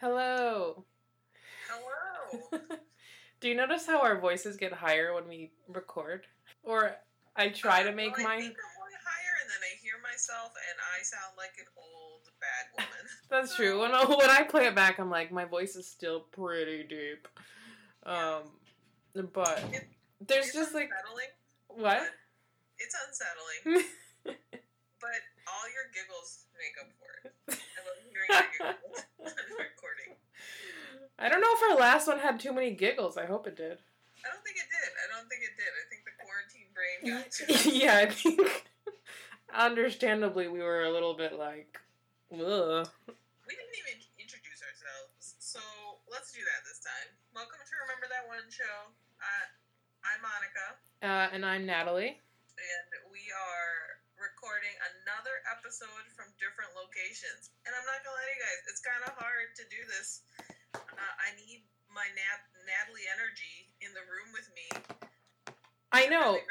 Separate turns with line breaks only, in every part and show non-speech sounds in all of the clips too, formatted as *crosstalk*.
Hello.
Hello. *laughs*
Do you notice how our voices get higher when we record? Or I try to make
well, I
mine.
think I'm going higher, and then I hear myself, and I sound like an old bad woman. *laughs*
That's true. When I, when I play it back, I'm like, my voice is still pretty deep. Um, but there's
It's
just like what?
It's unsettling, *laughs* but all your giggles make up for it. I love hearing your giggles.
I don't know if our last one had too many giggles. I hope it did.
I don't think it did. I don't think it did. I think the quarantine brain *laughs* got to
yeah, I think. *laughs* Understandably, we were a little bit like, ugh.
We didn't even introduce ourselves, so let's do that this time. Welcome to Remember That One Show. Uh, I'm Monica,
Uh, and I'm Natalie.
and we are recording another episode from different locations. And I'm not gonna lie to you guys, it's kind of hard to do this. Uh, I need my Nat- Natalie energy in the room with me.
I know
really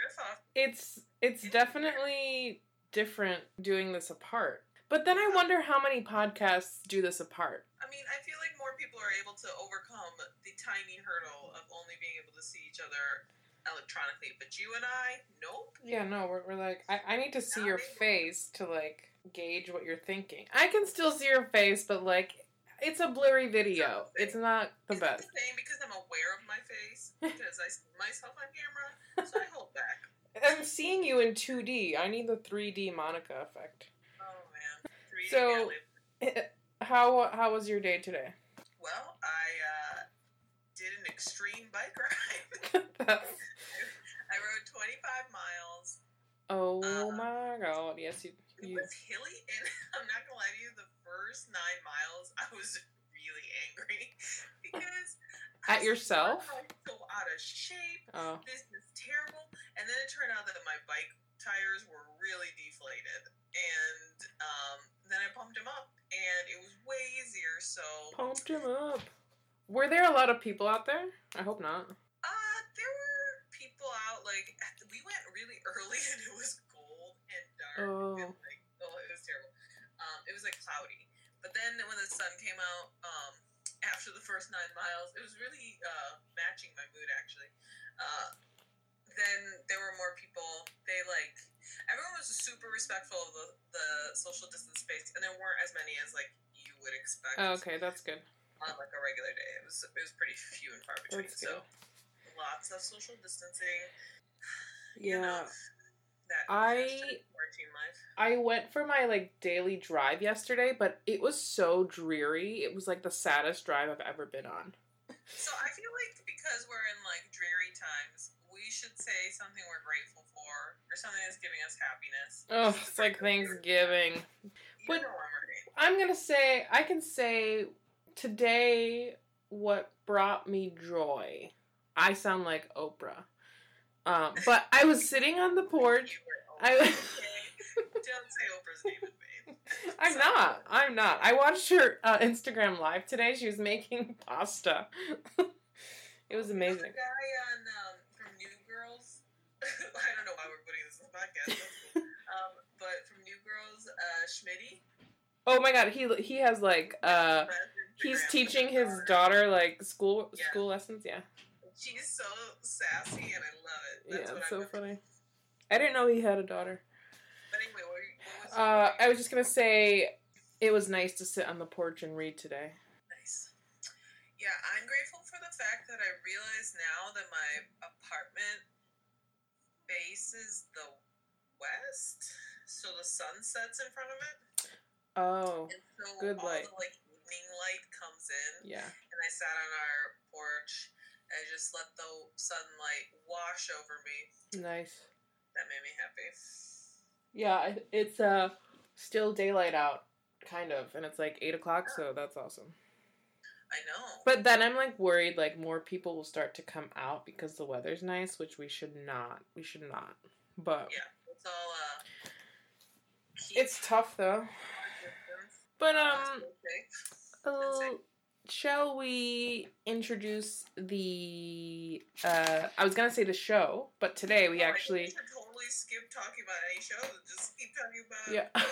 it's it's definitely different doing this apart. But then I wonder how many podcasts do this apart.
I mean, I feel like more people are able to overcome the tiny hurdle of only being able to see each other electronically. But you and I, nope.
Yeah, no, we're, we're like, I, I need to see your face to like gauge what you're thinking. I can still see your face, but like, it's a blurry video. It's not the
Is it
best.
the same because I'm aware of my face *laughs* because I see myself on camera, so I hold back.
I'm seeing you in 2D. I need the 3D Monica effect.
Oh man. Three
So- *laughs* How how was your day today?
well, I uh, did an extreme bike ride. *laughs* I rode 25 miles.
oh
Uh,
my god! Yes, you.
It was hilly, and I'm not gonna lie to you. The first nine miles, I was really angry *laughs* because
At
I
yourself?
so out of shape.
oh,
this is terrible. And then it turned out that my bike tires were really deflated. And um, then I pumped them up, and it was way easier. So,
pumped him up. Were there a lot of people out there? I hope not.
uh, there were people out, like, we went really *laughs* early, and it was cold and dark.
Oh.
And, like, oh, it was terrible. Um, it was, like, cloudy. But then when the sun came out, um, after the first nine miles, it was really uh, matching my mood, actually. Uh, then there were more people. They like everyone was super respectful of the, the social distance space, and there weren't as many as like you would expect
Oh, okay, that's good.
on like a regular day. It was it was pretty few and far between.
That's
So
good.
lots of social distancing. *sighs* You know,
Yeah,
that
I-. I went for my like daily drive yesterday, but it was so dreary. It was like the saddest drive I've ever been on.
So I feel like because we're in like dreary times, we should say something we're grateful for, or something that's giving us happiness.
Oh, it's like Thanksgiving. But-
know what I'm right.
I'm gonna say I can say today what brought me joy. I sound like Oprah. Um, but I was sitting on the porch. I
Okay. Don't *laughs* say Oprah's name.
I'm not. I'm not. I watched her uh, Instagram live today. She was making *laughs* pasta. it was amazing.
The guy on um, from New Girls. *laughs* I don't know why we're putting this in the podcast. Cool. um, but from New Girls, uh, Schmitty.
Oh my god, he he has like uh he's teaching his daughter like school
Yeah.
school lessons. Yeah,
She's so sassy, and I love it. That's
yeah, it's so funny. I didn't know he had a daughter.
But anyway, what, what was
Uh, I was just gonna say it was nice to sit on the porch and read today.
Nice. Yeah, I'm grateful for the fact that I realize now that my apartment faces the west, so the sun sets in front of it,
Oh,
and so
Good
all
light.
the like evening light comes in.
yeah.
And I sat on our porch. I just let the sunlight wash over me.
Nice.
That made me happy.
Yeah, it's uh still daylight out, kind of, and it's like eight o'clock, so that's awesome.
I know.
But then I'm like worried, like more people will start to come out because the weather's nice, which we should not. We should not. But
Yeah, it's all uh.
it's tough though. But um,
safe.
Uh, shall we introduce the? uh I was gonna say the show, but today we
Oh,
actually.
totally skip talking about any show and just keep talking about
Yeah. *laughs*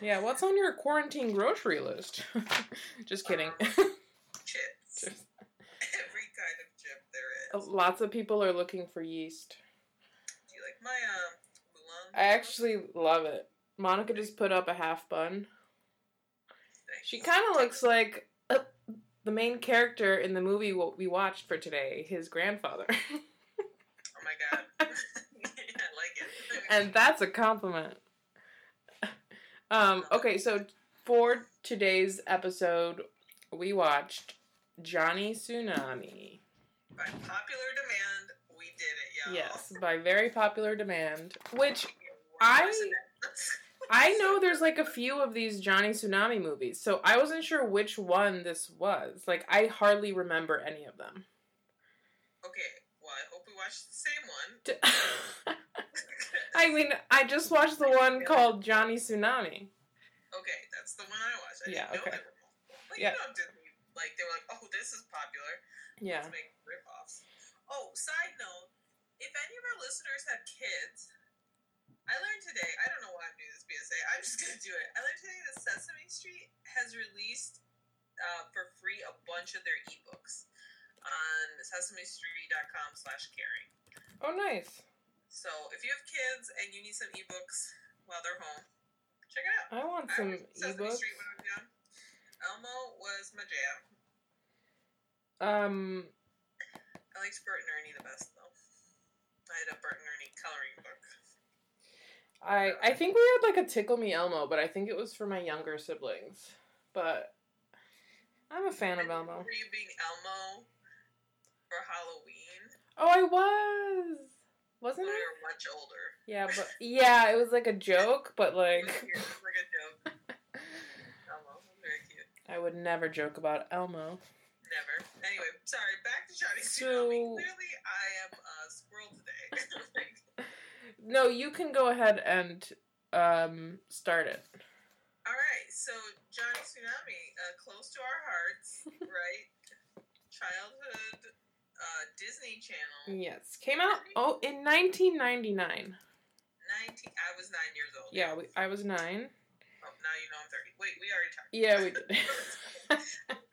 Yeah, what's on your quarantine grocery list? *laughs* Just kidding.
Chips. *laughs*
Just-
Every kind of chip there is.
Lots of people are looking for yeast.
Do you like my um Mulan?
I actually love it. Monica just put up a half bun. She kind of looks like uh, the main character in the movie what we watched for today, his grandfather.
Oh my god. *laughs* I like it.
and that's a compliment. Um, okay, so for today's episode, we watched Johnny Tsunami.
By popular demand, we did it, y'all.
Yes, by very popular demand. Which I-. I know there's like a few of these Johnny Tsunami movies, so I wasn't sure which one this was. Like, I hardly remember any of them.
Okay, well, I hope we watched the same one. *laughs*
I mean, I just *laughs* watched the one called Johnny Tsunami.
Okay, that's the one I watched. I
Yeah,
didn't know
okay.
they were multiple. Like,
Yeah.
you know, Disney, like, they were like, oh, this is popular.
Yeah.
Let's make ripoffs. Oh, side note, if any of our listeners have kids, I learned today, I don't know why I'm doing this PSA, I'm just gonna do it. I learned today that Sesame Street has released uh, for free a bunch of their ebooks on sesamestreet.com slash caring.
Oh, nice.
So if you have kids and you need some ebooks while they're home, check it out.
I want some ebooks.
Street when I was young. Elmo was my jam.
Um,
I liked Bert and Ernie the best though. I had a Bert and Ernie coloring book.
I I think we had like a Tickle Me Elmo, but I think it was for my younger siblings. But I'm a fan of Elmo.
Were you being Elmo for Halloween?
Oh, I was. Wasn't
When
it?
we were much older.
Yeah, but yeah, it was like a joke, but like.
It was like a joke. *laughs* Elmo, very cute.
I would never joke about Elmo.
Never. Anyway, sorry. Back to Johnny
So-
Tsunami. Clearly, I am a squirrel today. *laughs*
No, you can go ahead and um start it.
all right. So Johnny Tsunami, uh, close to our hearts, *laughs* right? Childhood uh, Disney Channel.
Yes, came out oh in 1999.
19. I was nine years old.
Yeah, we, I was nine.
Oh, now you know I'm 30. Wait, we already talked.
Yeah, we *laughs* did. *laughs*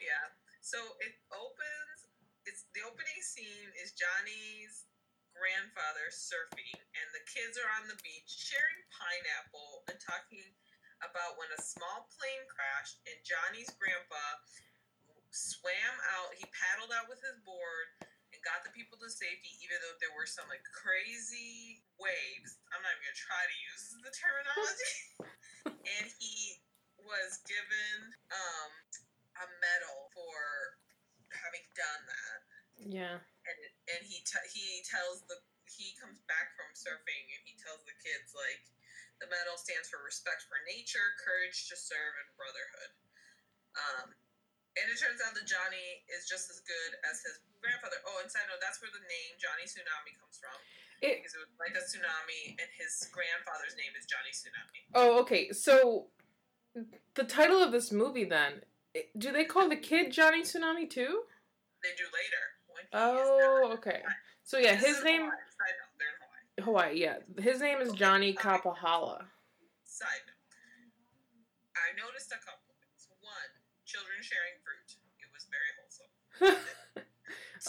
Yeah. So it opens. It's the opening scene is Johnny's grandfather surfing, and the kids are on the beach sharing pineapple and talking about when a small plane crashed and Johnny's grandpa swam out. He paddled out with his board and got the people to safety, even though there were some like crazy waves. I'm not even gonna try to use the terminology. *laughs* and he was given um, a medal for having done that.
yeah.
And and he t- he tells the he comes back from surfing and he tells the kids like the medal stands for respect for nature, courage to serve, and brotherhood. Um, and it turns out that Johnny is just as good as his grandfather. Oh, and side note, that's where the name Johnny Tsunami comes from.
It-
because it was like a tsunami, and his grandfather's name is Johnny Tsunami.
Oh, okay. So the title of this movie then, do they call the kid Johnny Tsunami too?
They do later. When he is
Oh, okay. So yeah, his name
Hawaii. Side note, Hawaii.
Hawaii, yeah. His name is Johnny Kapahala.
Side note. I noticed a couple things. One, children sharing fruit. It was very wholesome.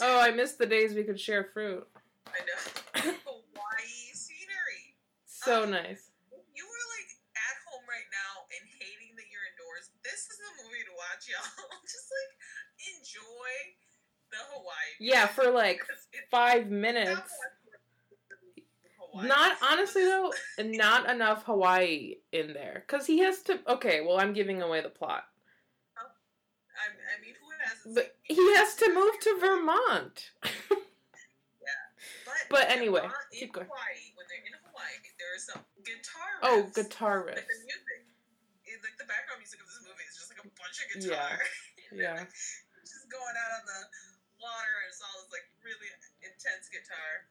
*laughs*
oh, I missed the days we could share fruit.
I know. *laughs* Hawaii scenery.
So
Um,
nice.
You were like at home right now and hating that you're indoors, this is the movie to watch, y'all. *laughs* Just like enjoy the Hawaii.
Yeah, for like *laughs* five minutes. Not honestly though, not enough Hawaii in there because he has to. Okay, well I'm giving away the plot, oh,
I, I mean, who hasn't?
but he has to move to Vermont. *laughs*
But,
But anyway,
on- in
keep going.
Hawaii, when they're in Hawaii, there is some guitar.
oh,
riffs.
guitar
Like the music, like the background music of this movie is just like a bunch of
Yeah.
guitar. *laughs*
Yeah.
like, just going out on the water, and it's all this like really intense guitar.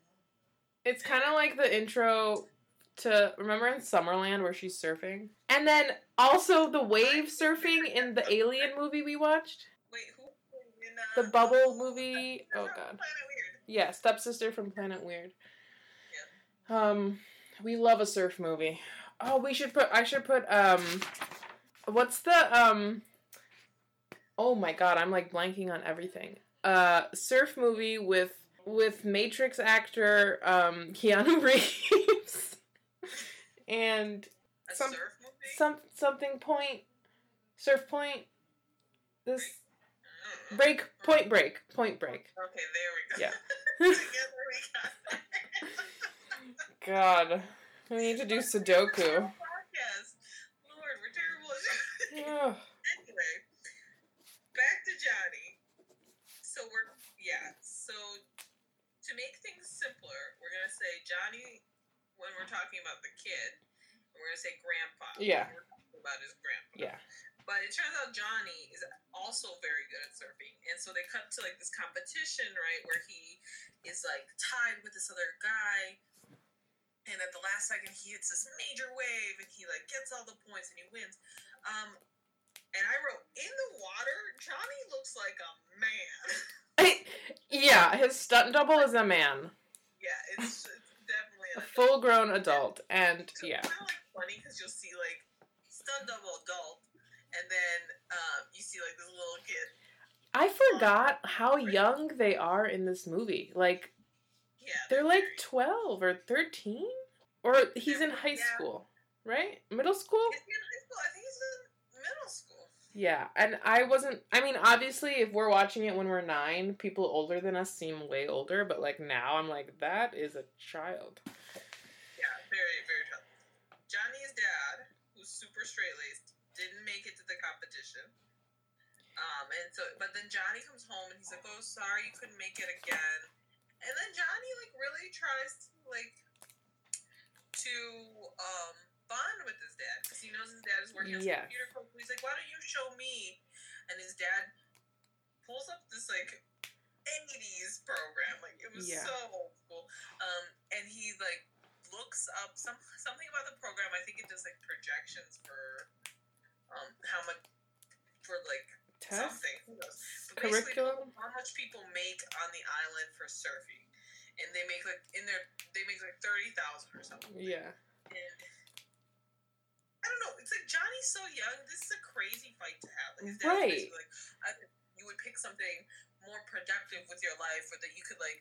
It's kind of like the intro to remember in Summerland where she's surfing, and then also the wave surfing in the Alien movie we watched,
Wait, who? In, uh,
the Bubble movie. Oh
Planet
god,
Weird.
yeah, stepsister from Planet Weird. Yeah. Um, we love a surf movie. Oh, we should put. I should put. Um, what's the um? Oh my god, I'm like blanking on everything. Uh, surf movie with with Matrix actor um Keanu *laughs* Reeves and
A
Some- some something point surf point this
know.
break point break point break.
Okay, there we go.
Yeah. *laughs*
We.
God, we need to do Sudoku.
Podcast. Lord, we're terrible. *laughs* Anyway, back to Johnny. Yeah. So to make things simpler, we're gonna say Johnny when we're talking about the kid. and We're gonna say grandpa.
Yeah.
We're talking about his grandpa.
Yeah.
But it turns out Johnny is also very good at surfing. And so they cut to like this competition, right, where he is like tied with this other guy. And at the last second he hits this major wave and he like gets all the points and he wins. Um and I wrote in the water, Johnny looks like a man. *laughs* *laughs*
yeah, his stunt double is a man,
yeah, it's, it's definitely
a full grown adult, and yeah,
it's kind of like funny because you'll see like stunt double adult, and then um, you see like this little kid.
I forgot how young they are in this movie. Like
Yeah,
they're like
very-
twelve or thirteen, or he's in high
Yeah.
school, right? Middle school.
In high school? I think he's in middle school.
Yeah, and I wasn't. I mean, obviously, if we're watching it when we're nine, people older than us seem way older. But like now, I'm like, that is a child.
Yeah, very, very. Johnny's dad, who's super straight laced, didn't make it to the competition. Um, and so, but then Johnny comes home and he's like, "Oh, sorry, you couldn't make it again." And then Johnny like really tries to like to um bond with his dad because he knows his dad is working as a
Yes.
computer coach. He's like, "Why don't you show me?" And his dad pulls up this like 80s program. Like it was
Yeah.
so old school. Um, and he like looks up some something about the program. I think it does like projections for um how much for like
Test
something. Who knows? But
curriculum.
how much people make on the island for surfing, and they make like in their they make like thirty thousand or something.
Yeah.
And I don't know. It's like Johnny's so young. This is a crazy fight to have. Like, his
Right.
like, I, you would pick something more productive with your life, or that you could like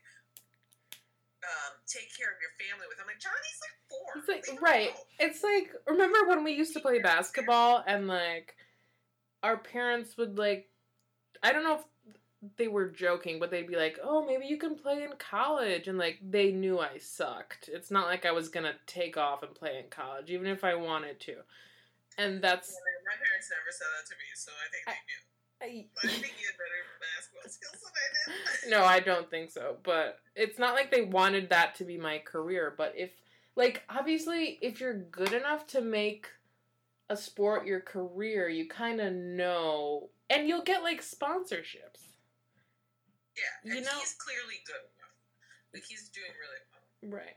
um, take care of your family with. I'm like, Johnny's like four.
It's like
Leave
right.
alone.
It's like remember when we used to play basketball and like our parents would like I don't know if they were joking, but they'd be like, "Oh, maybe you can play in college." And like they knew I sucked. It's not like I was going to take off and play in college even if I wanted to. And that's
Yeah, my parents never said that to me, so I think they knew.
I,
But I think you had better basketball *laughs* skills than I did. *laughs*
no, I don't think so. But it's not like they wanted that to be my career. But if, like, obviously, if you're good enough to make a sport your career, you kind of know, and you'll get like sponsorships.
Yeah,
You
and
know-
he's clearly good enough. Like he's doing really well.
Right.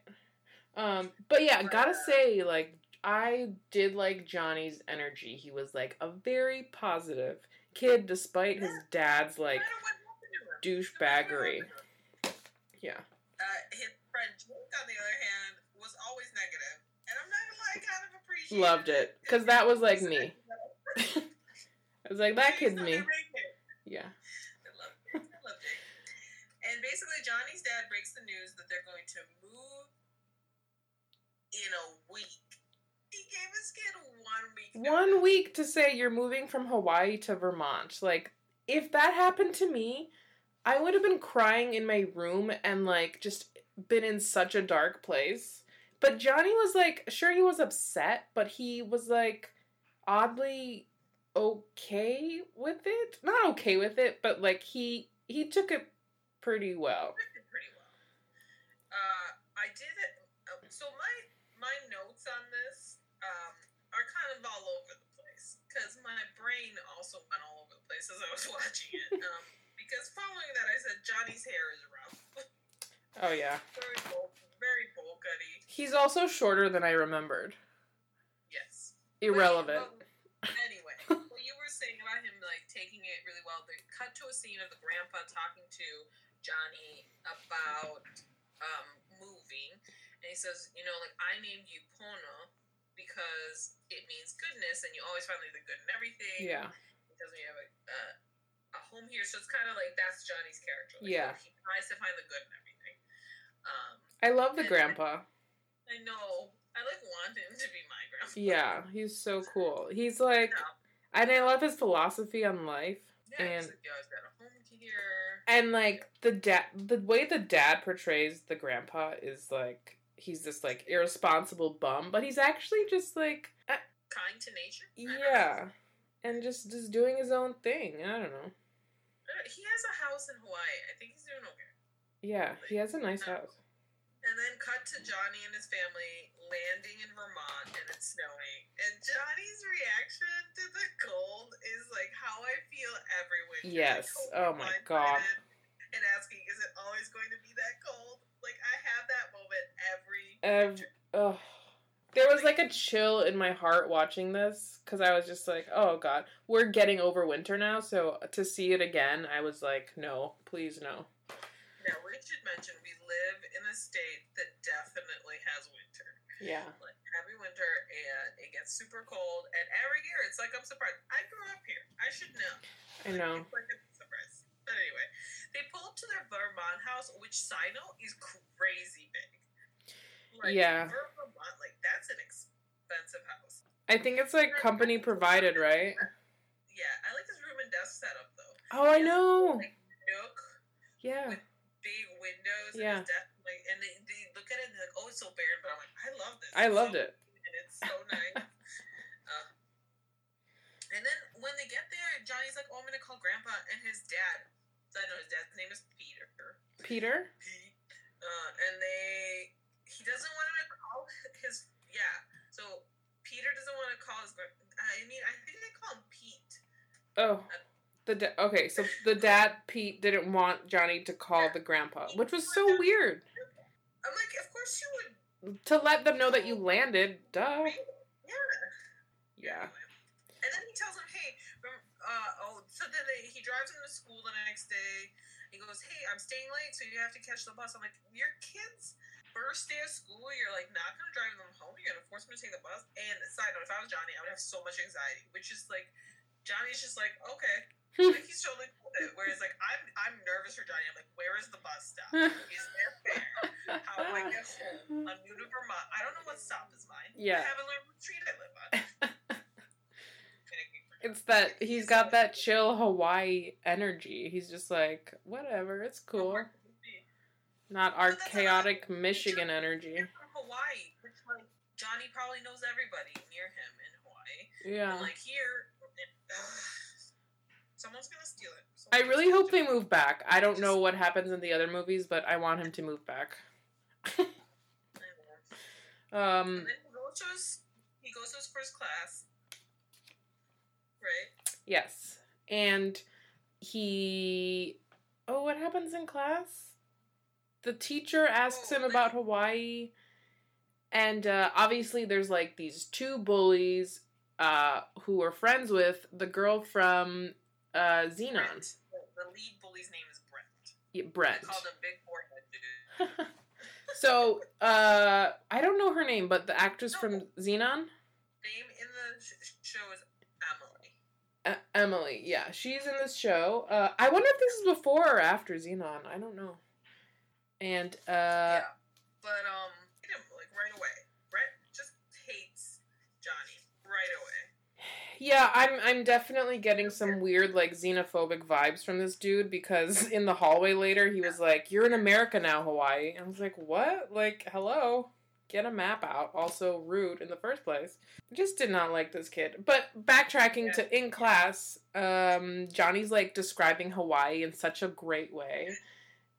Um, but yeah, gotta say, like, I did like Johnny's energy. He was like a very positive kid, despite his dad's like
No matter what happened to him.
douchebaggery.
No matter what happened to him.
Yeah.
Uh, his friend Jake, on the other hand, was always negative. negative, and I'm not gonna lie, I kind of appreciate.
Loved it. Because that was like me. *laughs* I was like, that kid's me. Yeah.
I love it. I love it. And basically, Johnny's dad breaks the news that they're going to move in a week. He gave his kid one week.
One week to say you're moving from Hawaii to Vermont. Like, if that happened to me, I would have been crying in my room and, like, just been in such a dark place. But Johnny was like, sure, he was upset, but he was like, oddly okay with it. Not okay with it, but like, he he took it pretty well.
Did pretty well. Uh, I did it. Uh, so my my notes on this um, are kind of all over the place because my brain also went all over the place as I was *laughs* watching it. *laughs* Um, because following that, I said Johnny's hair is rough,
Oh, yeah. *laughs*
very bowl, very bowl cutty.
He's also shorter than I remembered.
Yes.
Irrelevant.
But- but anyway, what you were saying about him like taking it really well, they cut to a scene of the grandpa talking to Johnny about um, moving, and he says, you know, like I named you Pono because it means goodness, and you always find like the good in everything.
Yeah.
Because we have a, uh, a home here, so it's kind of like that's Johnny's character. Like,
Yeah.
He tries to find the good in everything. Um,
I love the grandpa.
I know. I like want him to be my grandpa.
Yeah, he's so *laughs* cool. He's like, and I love his philosophy on life.
Yeah, he's
and-
like, I've got a home here.
And like the dad, the way the dad portrays the grandpa is like he's this like irresponsible bum, but he's actually just like uh,
Kind to nature. I don't know.
yeah, and just just doing his own thing. I don't know.
He has a house in Hawaii. I think he's doing okay.
Yeah, he has a nice house.
And then cut to Johnny and his family landing in Vermont and it's snowing. And Johnny's reaction to the cold is like how I feel every winter.
Yes.
Like,
Oh my God.
And asking, is it always going to be that cold? Like I have that moment every
Ev-
winter.
Ugh. There was like a chill in my heart watching this because I was just like, oh god, we're getting over winter now. So to see it again, I was like, no, please no.
Now we should mention we live in a state that definitely has winter.
Yeah.
like every winter and it gets super cold and every year it's like I'm surprised. I grew up here. I should know.
I know.
It's like a surprise. But anyway, they pull up to their Vermont house, which side note is crazy big. Like,
Yeah.
Vermont, like that's an expensive house.
I think it's like company provided, right?
Yeah, I like this room and desk setup though.
Oh, I know.
Like nook,
Yeah.
big windows,
Yeah.
and like, and they, they look at it and they're like, oh, it's so barren. But I'm like, I love this.
I
It's
loved
so
it.
and it's so *laughs* nice. uh, and then when they get there, Johnny's like, "Oh, I'm gonna call Grandpa and his dad." So I know his dad's name is Peter.
Peter?
Pete. Uh, and they, he doesn't want to call his yeah. So Peter doesn't want to call his. I mean, I think they call him Pete.
Oh. The da- okay, so the dad Pete didn't want Johnny to call the grandpa, which was so weird.
I'm like, of course you would.
To let them know that you landed, duh.
Yeah.
Yeah.
And then he tells him, hey, uh, oh, so then they, he drives him to school the next day. He goes, hey, I'm staying late, so you have to catch the bus. I'm like, your kids' first day of school, you're like not gonna drive them home. You're gonna force them to take the bus. And side note, if I was Johnny, I would have so much anxiety. Which is like, Johnny's just like, okay, he's *laughs* totally cool with it. Whereas like I'm, I'm nervous for Johnny. I'm like, where is the bus stop? *laughs* Is there fair? How do I *laughs* get home? I'm new to Vermont. I don't know what stop is mine.
Yeah.
I haven't learned what street I live on.
It's that he's got that chill Hawaii energy. He's just like, whatever, it's cool. Not our chaotic Michigan energy.
Hawaii, which like Johnny probably knows everybody near him in Hawaii.
Yeah.
And like here, someone's gonna steal it.
I really hope they
it.
move back. I don't know what happens in the other movies, but I want him to move back. Um,
And then he goes to his he goes to his first class. Right.
yes. And he. Oh, what happens in class? The teacher asks
Oh,
him
like-
about Hawaii. And uh, obviously, there's like these two bullies uh, who are friends with the girl from uh,
Zenon. The, lead bully's name is Brent.
Yeah, Brent.
called him Big Forehead Dude. *laughs*
so, uh, I don't know her name, but the actress from Zenon,
Name in the sh- show is Emily.
uh, Emily. Yeah, she's in this show. Uh, I wonder if this is before or after Zenon. I don't know. And uh,
yeah. But um, hit him like right away. Brent just hates Johnny right away.
Yeah, I'm I'm definitely getting some weird like xenophobic vibes from this dude because *laughs* in the hallway later he was like, "You're in America now, Hawaii." And I was like, "What? Like, hello." Get a map out. Also rude in the first place. Just did not like this kid. But backtracking to in class, um, Johnny's like describing Hawaii in such a great way.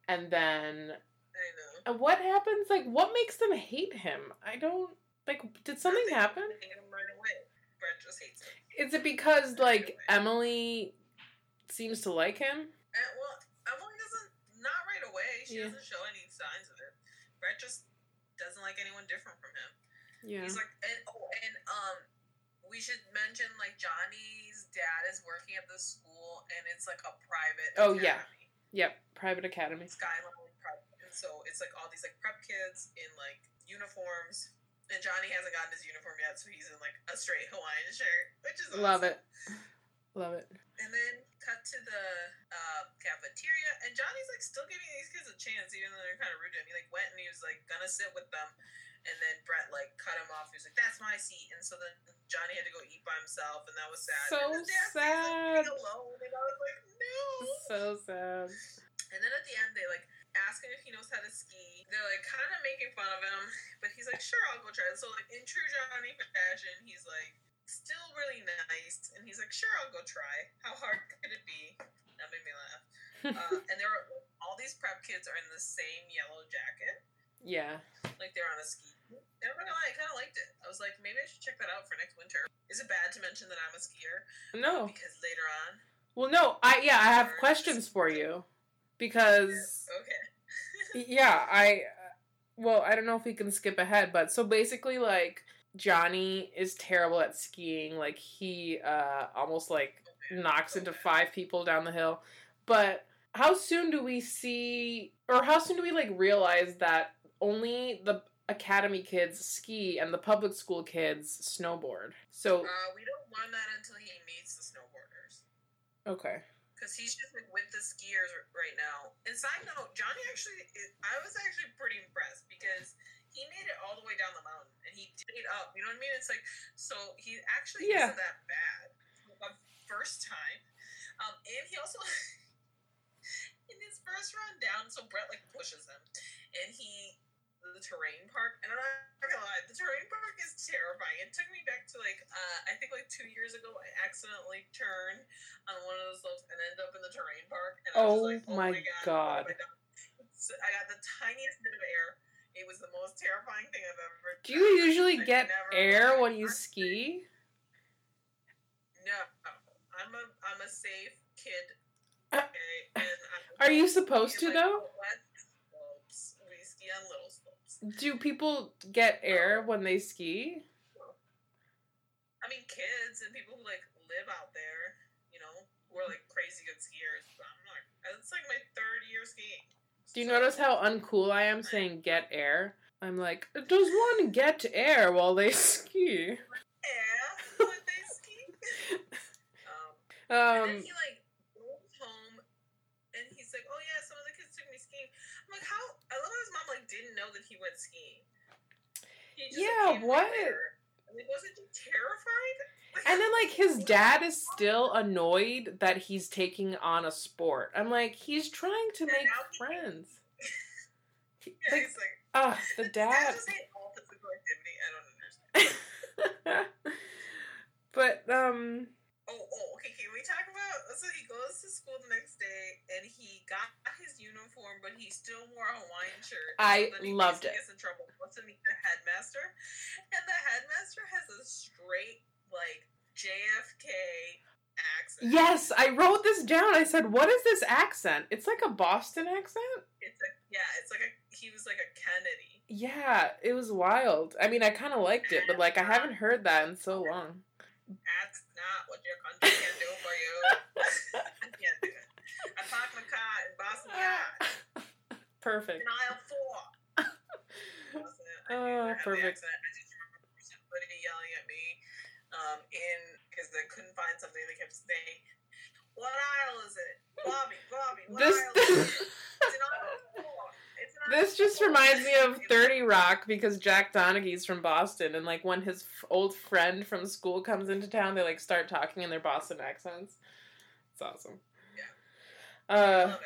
And then
I know.
uh, what happens? Like what makes them hate him? I don't like did something happen?
Hate him right away. Brent just hates him.
Is it because like Emily seems to like him?
And, well, Emily doesn't not right away. She
Yeah.
doesn't show any signs of it. Brett just doesn't like anyone different from him.
Yeah.
He's like, and oh, and um, we should mention like Johnny's dad is working at the school, and it's like a private.
Oh, yeah. Yep. Private academy.
Skyline prep, and so it's like all these like prep kids in like uniforms, And Johnny hasn't gotten his uniform yet, so he's in like a straight Hawaiian shirt, which is
Love it. Love it.
And then cut to the uh, cafeteria, and Johnny's like still giving these kids a chance, even though they're kind of rude to him. He like went and he was like gonna sit with them, and then Brett like cut him off. He was like, "That's my seat," and so then Johnny had to go eat by himself, and that was sad.
So
and
sad.
Like, alone, and I was like, "No."
So sad.
And then at the end, they like ask him if he knows how to ski. They're like kind of making fun of him, *laughs* but he's like, "Sure, I'll go try." So like in true Johnny fashion, he's like still really nice, and he's like, "Sure, I'll go try." How hard *laughs* could it be? That made me laugh. *laughs* Uh, and there are all these prep kids are in the same yellow jacket,
Yeah.
like they're on a ski. Not gonna lie, I kind of liked it. I was like, maybe I should check that out for next winter. Is it bad to mention that I'm a skier?
No.
Because later on,
Well, no. I yeah. I have questions for you because
okay. *laughs*
yeah. I well, I don't know if we can skip ahead, but so basically, like Johnny is terrible at skiing. Like he uh almost like knocks into five people down the hill. But how soon do we see, or how soon do we like realize that only the academy kids ski and the public school kids snowboard? So
Uh, we don't learn that until he meets the snowboarders.
okay,
Because he's just like with the skiers right now. And side note, Johnny actually, I was actually pretty impressed because he made it all the way down the mountain and he did it up. You know what I mean? It's like, so he actually
Yeah.
isn't that bad. The first time. Um, and he also, *laughs* in his first run down, so Brett like pushes him and he, the terrain park, and I'm not gonna lie, the terrain park is terrifying. It took me back to like, uh, I think like two years ago, I accidentally turned on one of those slopes and ended up in the terrain park. And I was
Oh
like, oh
my
my god.
God.
what have I? So I got the tiniest bit of air. It was the most terrifying thing I've ever
do you
done.
usually
I
get air when you ski?
No. I'm a I'm a safe kid. *laughs* Okay. And I'm
Are you supposed to
like,
though
slopes. We ski on little slopes.
Do people get air when they ski?
I mean kids and people who like live out there, you know, who are like crazy good skiers. But I'm not it's like my third year skiing.
Do you
So-
notice how uncool I am saying get air? I'm like, does one get air while they ski?
Yeah, when they ski. *laughs* *laughs* um, and
Um,
then he like goes home, and he's like, "Oh yeah, some of the kids took me skiing." I'm like, "How?" I love how his mom like didn't know that he went skiing. He just,
Yeah, what?
right there. And, Like, wasn't he terrified?
And then like his *laughs* dad is still annoyed that he's taking on a sport. I'm like, he's trying to
And
make
now he-
friends. *laughs*
yeah,
like,
he's like,
ah, the
"Dad
dad.
just all physical. I don't *laughs* understand.
but um,
Oh, oh, okay. We talk about? So he goes to school the next day, and he got his uniform, but he still wore a Hawaiian shirt.
I
so
loved it.
Gets in trouble. Goes to meet the headmaster, and the headmaster has a straight like JFK accent.
yes, I wrote this down. I said, what is this accent? It's like a Boston accent.
It's like yeah, it's like a he was like a Kennedy.
Yeah, it was wild. I mean, I kind of liked it, but like I haven't heard that in so long.
That's not what your country can do for you. *laughs* I can't do it. I parked my car in Boston Yard
Perfect.
in aisle four.
Oh,
didn't have the
perfect.
I just remember somebody yelling at me um, in because they couldn't find something. They kept saying, "What aisle is it, Bobby? Bobby, what
This
aisle is it? It's in aisle four. It's in aisle
this just reminds me of Thirty Rock because Jack Donaghy's from Boston, and like when his f- old friend from school comes into town, they like start talking in their Boston accents. It's awesome.
I
Uh,
love it. I love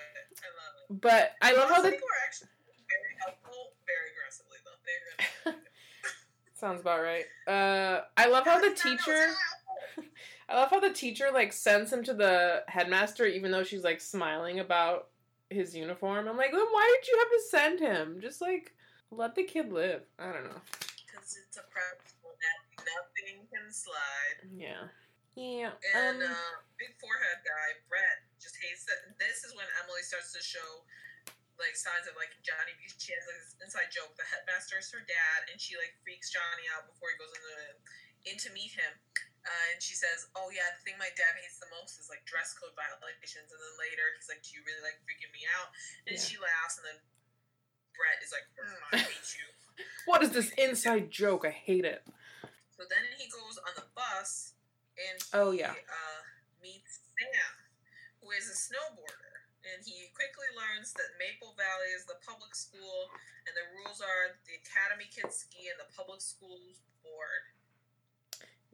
it.
but I love how the
people are actually very helpful, very aggressively though. They're gonna- *laughs*
sounds about right. Uh, I love how the teacher. *laughs* I love how the teacher like sends him to the headmaster, even though she's like smiling about his uniform. I'm like, then why did you have to send him? Just like let the kid live. I don't know.
Because it's a prep school and nothing can slide.
Yeah. Yeah.
And
Um,
uh, big forehead guy, Brett, just hates that. This is when Emily starts to show like signs of like Johnny. because She has like, this inside joke. The headmaster is her dad, and she like freaks Johnny out before he goes into in to meet him. Uh, and she says, "Oh yeah, the thing my dad hates the most is like dress code violations." And then later, he's like, "Do you really like freaking me out?" And
Yeah.
she laughs, and then Brett is like, mm, "I *laughs* hate you."
what is this inside joke? I hate it.
So then he goes on the bus and he
Oh, yeah.
uh, meets Sam, who is a snowboarder. And he quickly learns that Maple Valley is the public school, and the rules are the Academy kids ski and the public schools board.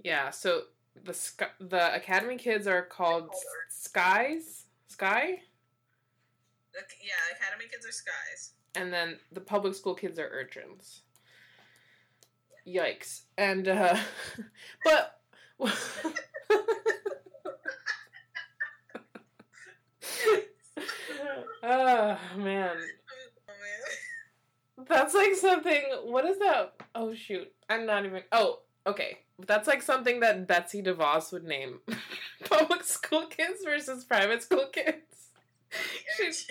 Yeah, so the sky, the academy kids are called Skies, Sky,
yeah, Academy kids are skies.
and then the public school kids are urchins. Yikes! And uh, *laughs* but *laughs* *laughs* oh
Oh, man.
that's like something. What is that? Oh shoot! I'm not even. Oh, okay. That's like something that Betsy DeVos would name *laughs* public school kids versus private school kids. She-
Urchins.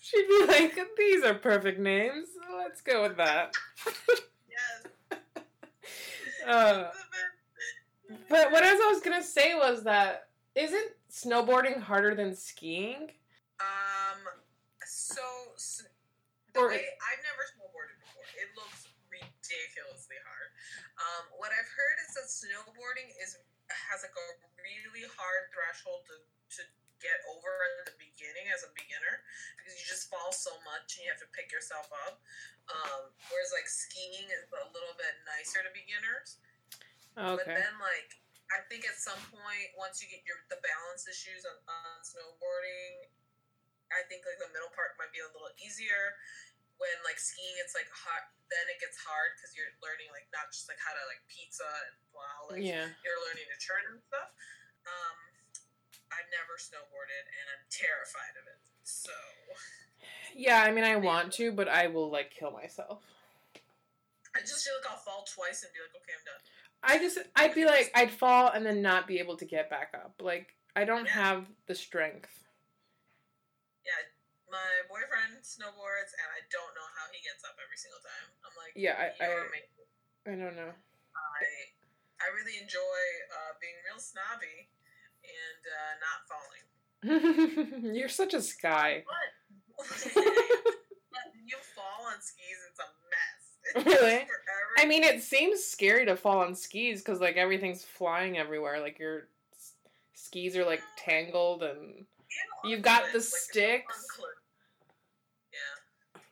She'd be like, "These are perfect names. Let's go with that."
Yes. *laughs*
Uh, but what else I was gonna say was that isn't snowboarding harder than skiing?
Um. So, s the
Or-
way I've never snowboarded before, it looks ridiculously hard. Um, what I've heard is that snowboarding is has like a really hard threshold to to get over at the beginning as a beginner because you just fall so much and you have to pick yourself up. Um, whereas like skiing is a little bit nicer to beginners.
Okay.
But then, like, I think at some point, once you get your the balance issues on, on snowboarding, I think like the middle part might be a little easier. When like skiing, it's like hard. Then it gets hard because you're learning like not just like how to like pizza and blah Like
Yeah.
you're learning to turn and stuff. Um, I've never snowboarded and I'm terrified of it. So
Yeah, I mean, I want to, but I will like kill myself.
I just feel like I'll fall twice and be like, okay, I'm done.
I just, I'd be like, I'd fall and then not be able to get back up. Like, I don't have the strength.
My boyfriend snowboards and I don't know how he gets up every single time. I'm like,
Yeah, I, I. I don't know.
I I really enjoy uh, being real snobby and uh, not falling. *laughs*
You're such a sky. *laughs*
You fall on skis, it's a mess. *laughs*
Really? I mean, it seems scary to fall on skis because like everything's flying everywhere. Like your s- skis are like tangled and you've got the
like,
sticks.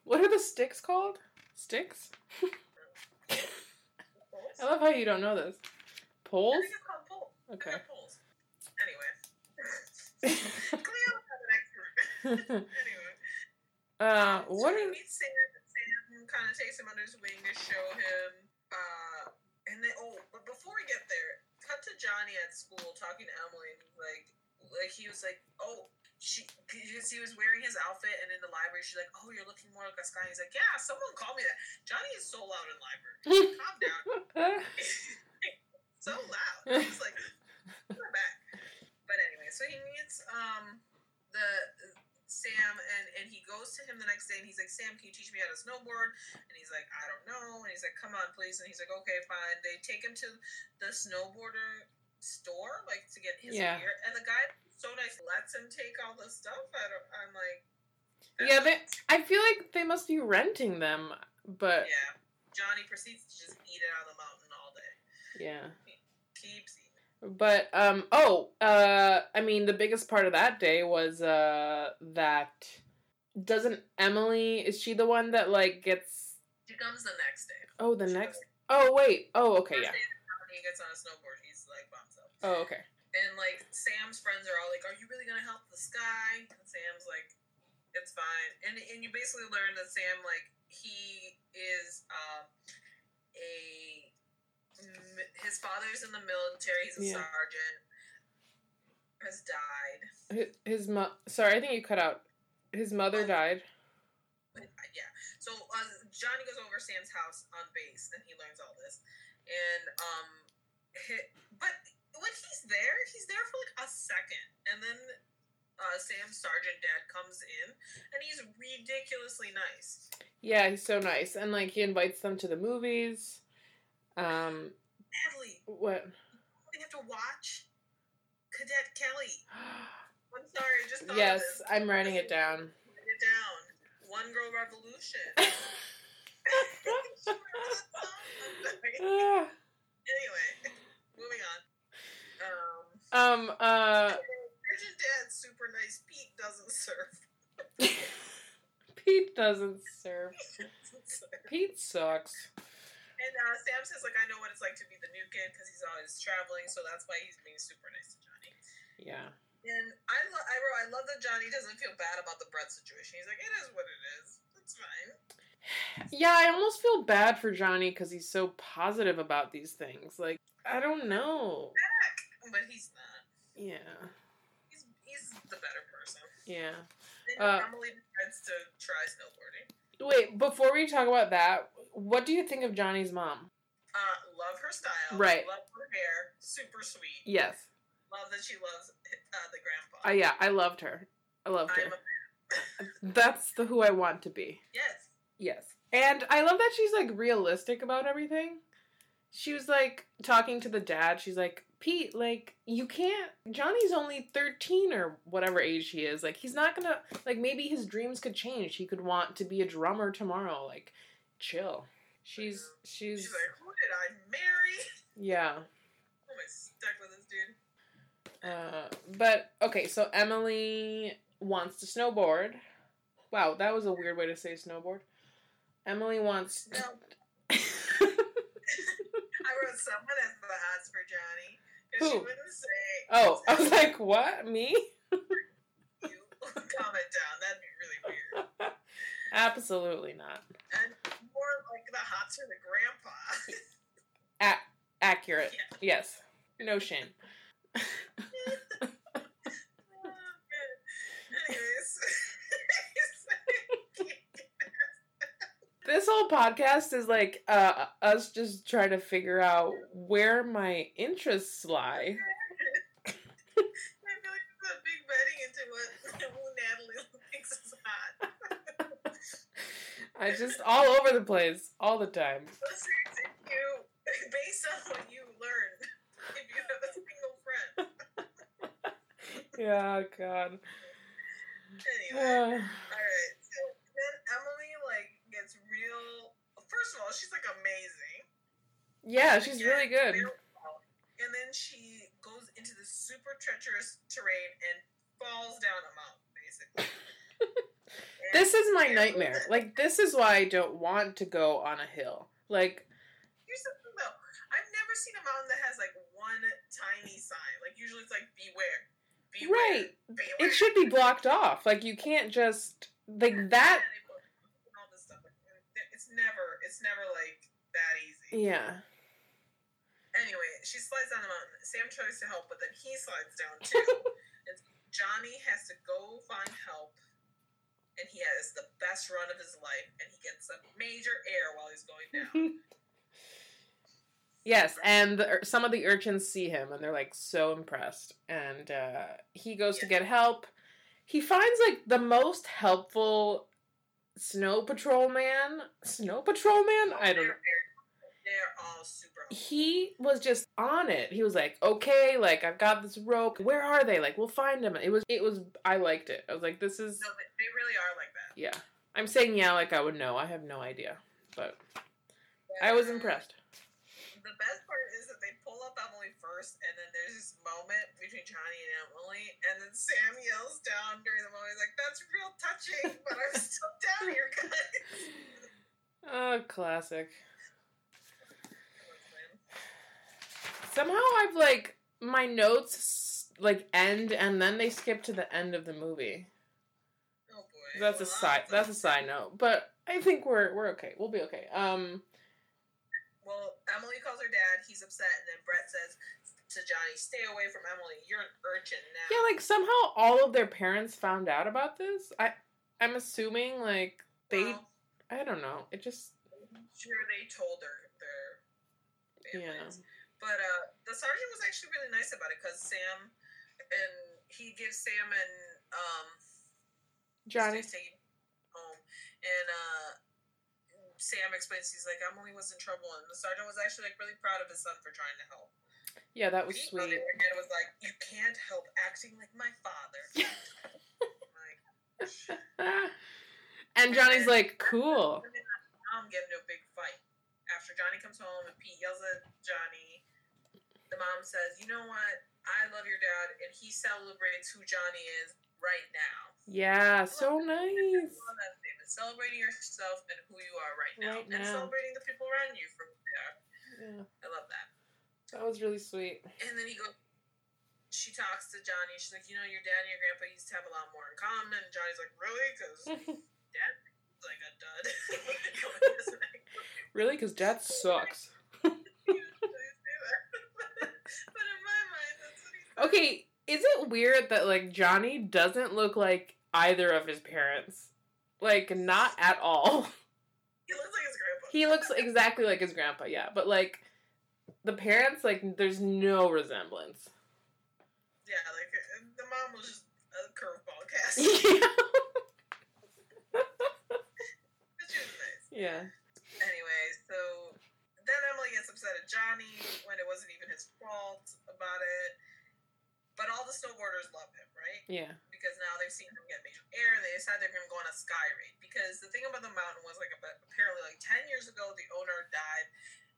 On cliff. Yeah.
what are the sticks called? Sticks? *laughs* I love how you don't know this. Poles?
think it's called poles. I think
Okay.
they're poles. Anyway. Cleo is an expert. *laughs* anyway.
uh,
So
what
he
are
meets Sam, Sam kind of takes him under his wing to show him. Uh, and then, oh, but before we get there, cut to Johnny at school talking to Emily. And like, like he was like, oh, she, because he was wearing his outfit, and in the library, she's like, oh, you're looking more like a sky. He's like, yeah, someone called me that. Johnny is so loud in library. *laughs* Calm down, *laughs* so loud. *laughs* He's like, her back. But anyway, so he meets um the Sam and and he goes to him the next day and he's like, Sam, can you teach me how to snowboard? And he's like, I don't know. And he's like, Come on, please. And he's like, Okay, fine. They take him to the snowboarder store, like to get his
Yeah.
gear. And the guy so nice lets him take all the stuff. I I'm like,
Yeah, they, I feel like they must be renting them, but
yeah. Johnny proceeds to just eat it on the mountain all day.
yeah.
Keeps eating.
But um oh, uh I mean the biggest part of that day was uh that doesn't Emily is she the one that like gets
She comes the next day.
oh the
She
next oh wait oh okay
First
yeah
day he gets on a snowboard, he's like
oh okay
And like Sam's friends are all like, "Are you really gonna help the sky?" And Sam's like, "It's fine." And and you basically learn that Sam like he is um, a his father's in the military. He's a
Yeah.
sergeant. Has died.
his, his mo- sorry I think you cut out his mother died
uh, yeah. So uh, Johnny goes over Sam's house on base, and he learns all this. And um, hi- but when he's there, he's there for like a second, and then uh, Sam's sergeant dad comes in, and he's ridiculously nice.
yeah he's so nice and like he invites them to the movies um
Natalie,
what
we have to watch Cadet Kelly. *gasps* I'm sorry, I just thought
yes. I'm writing it down
Write it down. One Girl Revolution. *laughs* *laughs* Anyway, *laughs* moving on. Um.
Uh.
Virgin Dad's super nice. Pete doesn't serve. *laughs*
Pete doesn't serve.
Doesn't serve.
Pete sucks.
And uh, Sam says, like, I know what it's like to be the new kid because he's always traveling, so that's why he's being super nice to Johnny.
Yeah.
And I, lo- I wrote, I love that Johnny doesn't feel bad about the Brett situation. He's like, it is what it is. It's fine. *sighs*
Yeah, I almost feel bad for Johnny because he's so positive about these things. Like, I don't know.
But he's not.
Yeah.
He's, he's the better person.
Yeah. Uh,
Emily decides to try snowboarding.
Wait, before we talk about that, what do you think of Johnny's mom?
Uh, love her style.
Right.
Love her hair. Super sweet.
Yes.
Love that she loves uh, the grandpa.
Uh, yeah, I loved her. I loved her.
a, *laughs*
That's the who I want to be.
yes.
Yes. And I love that she's like realistic about everything. She was like talking to the dad. She's like, Pete, like, you can't. Johnny's only 13 or whatever age he is. Like, he's not gonna. Like, maybe his dreams could change. He could want to be a drummer tomorrow. Like, chill. She's. She's.
She's like, who did I marry? *laughs*
Yeah.
Am stuck with this dude?
Uh, but, okay, so Emily wants to snowboard. Wow, that was a weird way to say snowboard. Emily wants.
No. *laughs* *laughs* I wrote someone has the hots for Johnny. Because she
Who? oh, I was like, what? Me?
You comment down. That'd be really weird. *laughs*
Absolutely not.
And more like the hots for the grandpa.
Accurate. Yes. No shame. *laughs* This whole podcast is like uh, us just trying to figure out where my interests lie. *laughs*
I feel like it's a big betting into what *laughs* Natalie thinks is hot.
I just all over the place all the time. *laughs*
You, based on what you learned, if you have a single friend.
Yeah, God.
Anyway, *sighs*
Uh,
alright. So then Emily, like, gets real. First of all, she's, like, amazing.
yeah, she's really good.
Well. And then she goes into the super treacherous terrain and falls down a mountain, basically. *laughs*
This is my nightmare. *laughs* Like this is why I don't want to go on a hill. Like
Here's the thing, though. I've never seen a mountain that has like one tiny sign. Like usually it's like beware, beware,
right,
beware.
it should be blocked off. Like you can't just like that.
And they put all this stuff. It's never, it's never like that easy.
Yeah.
Anyway, she slides down the mountain. Sam tries to help, but then he slides down too. *laughs* and Johnny has to go find help. And he has the best run of his life, and he gets a major air while he's going down. *laughs*
Yes, and the, some of the urchins see him and they're like so impressed. And uh, he goes to get help. He finds like the most helpful snow patrol man. Snow patrol man? I don't know.
They're all super.
He was just on it. He was like, "Okay, like I've got this rope. Where are they? Like we'll find them." It was it was I liked it. I was like, "This is
No, they, really are like that.
yeah." I'm saying yeah like I would know. I have no idea. But I was impressed.
The best part is that up Emily first, and then there's this moment between Johnny and Emily, and then Sam yells down during the moment, he's like, "That's real touching, but I'm still *laughs* down here, guys." *laughs*
Oh, classic. Somehow I've like my notes like end and then they skip to the end of the movie.
Oh boy.
That's a side that's a side note, but I think we're we're okay. We'll be okay. Um
Well, Emily calls her dad. He's upset, and then Brett says to Johnny, "Stay away from Emily. You're an urchin now."
yeah, like somehow all of their parents found out about this. I I'm assuming like they
Well,
I don't know. It just
sure they told her their
yeah.
But uh, the sergeant was actually really nice about it because Sam and he gives Sam and um
Johnny.
Home, and uh, Sam explains he's like Emily was in trouble, and the sergeant was actually like really proud of his son for trying to help.
Yeah, that was
Pete,
sweet.
hand, was like, "You can't help acting like my father." *laughs* like,
and Johnny's like, "Cool."
I'm getting into a big fight. After Johnny comes home and Pete yells at Johnny. The mom says, "You know what? I love your dad, and he celebrates who Johnny is right now."
Yeah, so *laughs* nice.
I love that statement. Celebrating yourself and who you are right now,
Right
and celebrating the people around you for who they are.
Yeah,
I love that.
that was really sweet.
And then he goes. She talks to Johnny. She's like, "You know, your dad and your grandpa used to have a lot more in common." And Johnny's like, "Really?" Because *laughs* dad's like a dud. *laughs* *laughs*
really, because dad sucks.
but in my mind, that's what he.
Okay, is it weird that like Johnny doesn't look like either of his parents? Like not at all. *laughs*
He looks like his grandpa.
He looks exactly like his grandpa, yeah, but like the parents like there's no resemblance.
Yeah, like the mom was just a curveball cast.
yeah. *laughs* *laughs*
But she was nice.
Yeah.
Anyway, so then Emily gets upset at Johnny when it wasn't even his fault about it. But all the snowboarders love him, right?
Yeah.
Because now they've seen him get major air and they decide they're going to go on a sky raid. Because the thing about the mountain was like apparently like 10 years ago, the owner died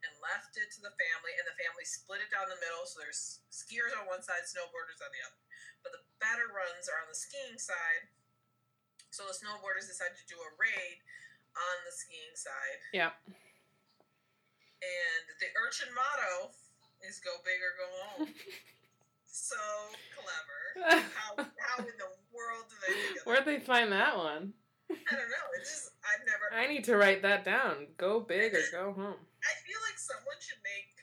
and left it to the family, and the family split it down the middle. So there's skiers on one side, snowboarders on the other. But the better runs are on the skiing side. So the snowboarders decided to do a raid on the skiing side.
Yeah.
And the urchin motto is go big or go home. *laughs* so clever. *laughs* How, how in the world do they think?
Where'd they find that one?
I don't know. It's just, I've never.
I need to write that down. Go big or go home. *laughs*
I feel like someone should make,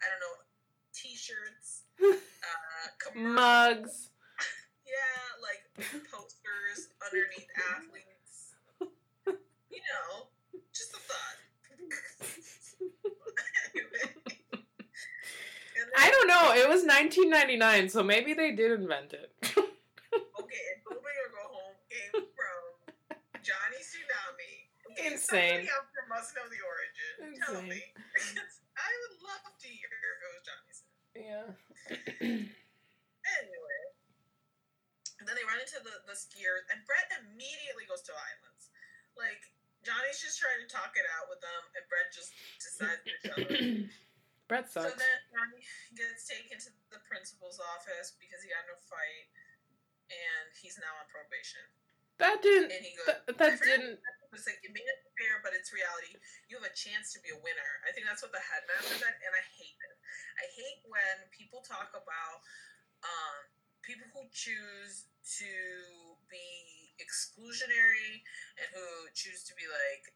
I don't know, t shirts, *laughs* uh.
Mugs.
Yeah, like posters underneath athletes. You know, just a thought. anyway. And then-
I don't know. It was 1999, so maybe they did invent it. *laughs*
Okay, and Go Big or Go Home came from Johnny Tsunami. Okay,
Insane.
Somebody out there must know the origin. Tell me. *laughs* I would love to hear if it was Johnny Tsunami.
yeah. *clears throat*
Anyway. And then they run into the, the skiers, and Brett immediately goes to islands. Like, Johnny's just trying to talk it out with them, and Brett just decides to shove it. *clears throat*
Brett
So
sucks.
then Johnny gets taken to the principal's office because he got in a fight, and he's now on probation.
That didn't.
And he goes,
That, that didn't.
It's like it made it fair, but it's reality. You have a chance to be a winner. I think that's what the headmaster said, and I hate it. I hate when people talk about um, people who choose to be exclusionary and who choose to be like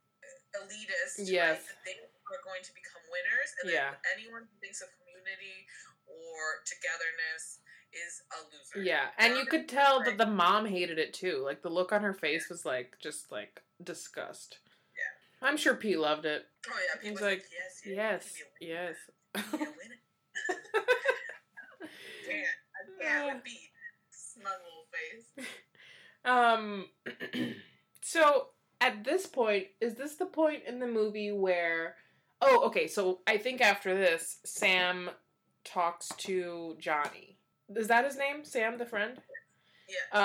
elitist.
Yes.
Right? That are going to become winners, and
Yeah.
then anyone who thinks of community or togetherness is a loser.
Yeah, and you could tell that the mom hated it too. Like the look on her face was like just like disgust.
Yeah.
I'm sure Pete loved it.
Oh yeah.
He's
People
like,
yes,
Yes,
you can be a winner.
yes.
You can win it. can't. I can't with Smug little face. *laughs*
Um. *clears throat* so at this point, is this the point in the movie where? Oh, okay. So I think after this, Sam talks to Johnny. Is that his name? Sam, the friend.
Yeah.